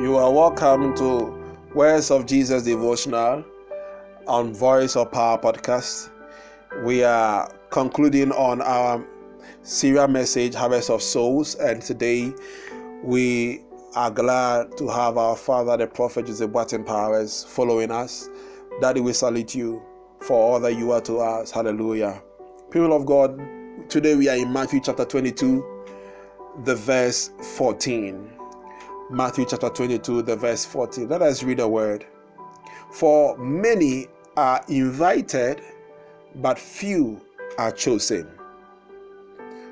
You are welcome to Words of Jesus devotional on Voice of Power podcast. We are concluding on our serial message, Harvest of Souls, and today we are glad to have our father, the prophet Joseph Boateng Powers, following us. Daddy, we salute you for all that you are to us. Hallelujah. People of God, today we are in Matthew chapter 22, the verse 14. Matthew chapter 22, the verse 14. Let us read a word. For many are invited, but few are chosen.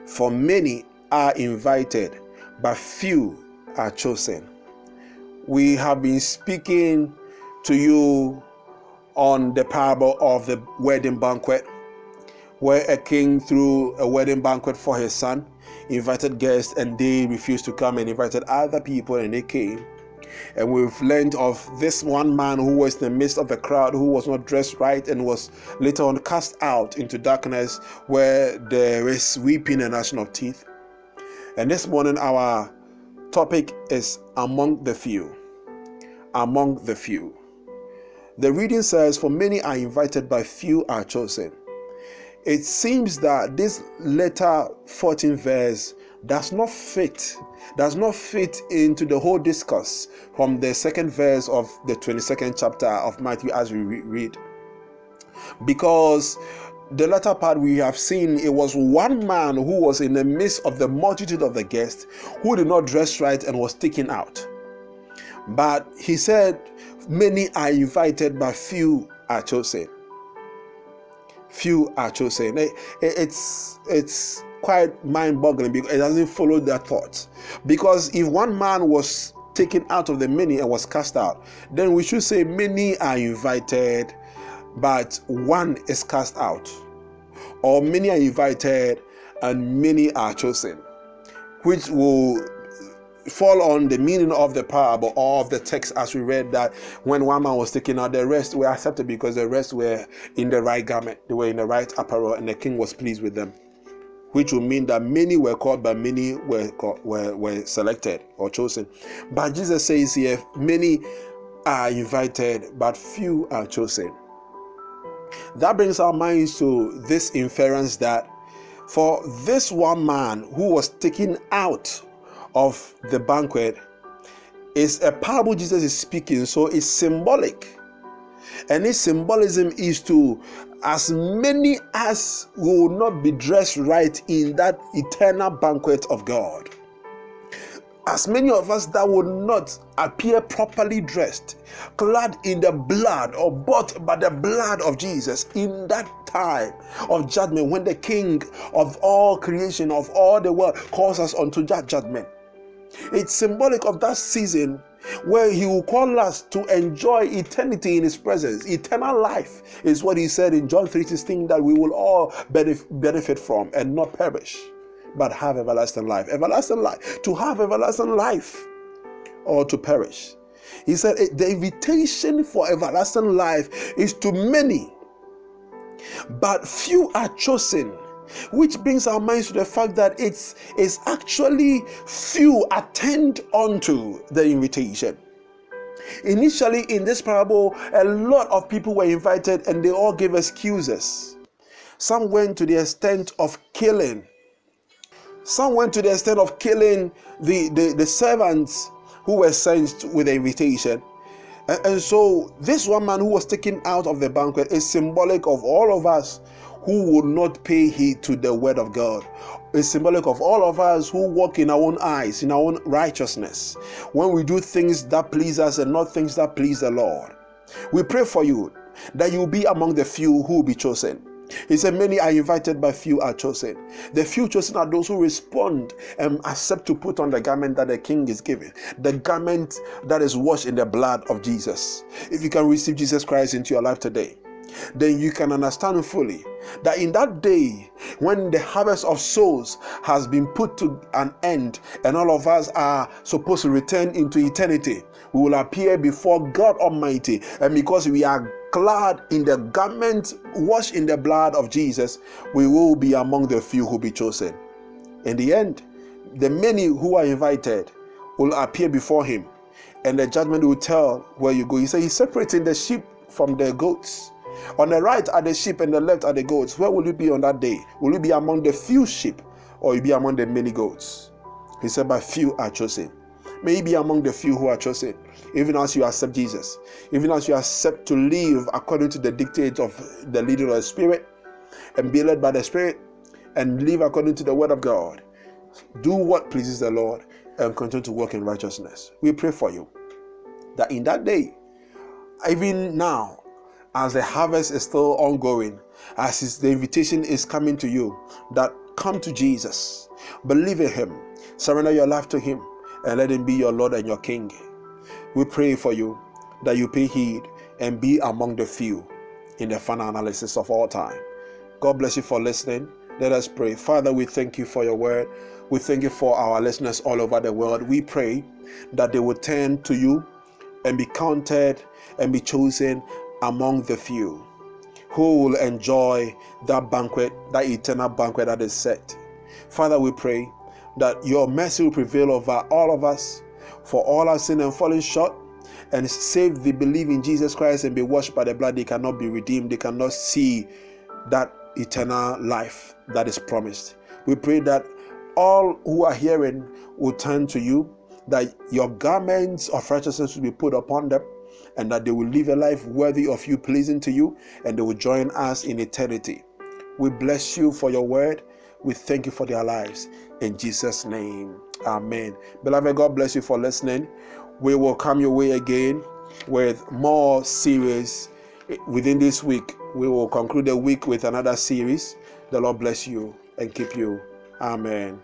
For many are invited, but few are chosen. We have been speaking to you on the parable of the wedding banquet, where a king threw a wedding banquet for his son, invited guests, and they refused to come, and invited other people, and they came. And we've learned of this one man who was in the midst of the crowd, who was not dressed right, and was later on cast out into darkness where there is weeping and gnashing of teeth. And this morning, our topic is among the few. Among the few. The reading says, For many are invited, but few are chosen. It seems that this letter 14 verse does not fit does not fit into the whole discourse from the second verse of the 22nd chapter of Matthew as we read. Because the latter part we have seen it was one man who was in the midst of the multitude of the guests who did not dress right and was taken out. But he said many are invited but few are chosen few are chosen. It's it's quite mind-boggling because it doesn't follow that thought because if one man was taken out of the many and was cast out then we should say many are invited but one is cast out. Or many are invited and many are chosen which will fall on the meaning of the parable or of the text as we read that when one man was taken out the rest were accepted because the rest were in the right garment. They were in the right apparel and the king was pleased with them which will mean that many were called but many were, were, were selected or chosen. But jesus says here many are invited but few are chosen. That brings our minds to this inference that for this one man who was taken out of the banquet is a parable Jesus is speaking, so it's symbolic. And its symbolism is to as many as will not be dressed right in that eternal banquet of God. As many of us that will not appear properly dressed, clad in the blood or bought by the blood of Jesus in that time of judgment when the King of all creation, of all the world, calls us unto that judgment. It's symbolic of that season where he will call us to enjoy eternity in his presence. Eternal life is what he said in John 3:16 that we will all benefit from and not perish, but have everlasting life. Everlasting life. To have everlasting life or to perish. He said eh, the invitation for everlasting life is to many, but few are chosen which brings our minds to the fact that it's, it's actually few attend unto the invitation. Initially, in this parable, a lot of people were invited and they all gave excuses. Some went to the extent of killing. Some went to the extent of killing the, the, the servants who were sent with the invitation. And, and so, this one man who was taken out of the banquet is symbolic of all of us who would not pay heed to the word of God. It's symbolic of all of us who walk in our own eyes, in our own righteousness, when we do things that please us and not things that please the Lord. We pray for you that you be among the few who will be chosen. He said, Many are invited, but few are chosen. The few chosen are those who respond and accept to put on the garment that the king is giving, the garment that is washed in the blood of Jesus. If you can receive Jesus Christ into your life today, then you can understand fully that in that day when the harvest of souls has been put to an end and all of us are supposed to return into eternity, we will appear before God Almighty, and because we are clad in the garment washed in the blood of Jesus, we will be among the few who be chosen. In the end, the many who are invited will appear before Him and the judgment will tell where you go. He said he's separating the sheep from the goats. On the right are the sheep and the left are the goats. Where will you be on that day? Will you be among the few sheep or you be among the many goats? He said, By few are chosen. May you be among the few who are chosen, even as you accept Jesus, even as you accept to live according to the dictates of the leading of the Spirit and be led by the Spirit and live according to the Word of God. Do what pleases the Lord and continue to work in righteousness. We pray for you that in that day, even now, as the harvest is still ongoing, as the invitation is coming to you, that come to Jesus, believe in Him, surrender your life to Him, and let Him be your Lord and your King. We pray for you that you pay heed and be among the few in the final analysis of all time. God bless you for listening. Let us pray. Father, we thank you for your word. We thank you for our listeners all over the world. We pray that they will turn to you and be counted and be chosen among the few who will enjoy that banquet, that eternal banquet that is set. Father, we pray that your mercy will prevail over all of us, for all our sin and falling short, and save the believe in Jesus Christ and be washed by the blood. They cannot be redeemed, they cannot see that eternal life that is promised. We pray that all who are hearing will turn to you, that your garments of righteousness will be put upon them, and that they will live a life worthy of you, pleasing to you, and they will join us in eternity. We bless you for your word. We thank you for their lives. In Jesus' name, Amen. Beloved, God bless you for listening. We will come your way again with more series within this week. We will conclude the week with another series. The Lord bless you and keep you. Amen.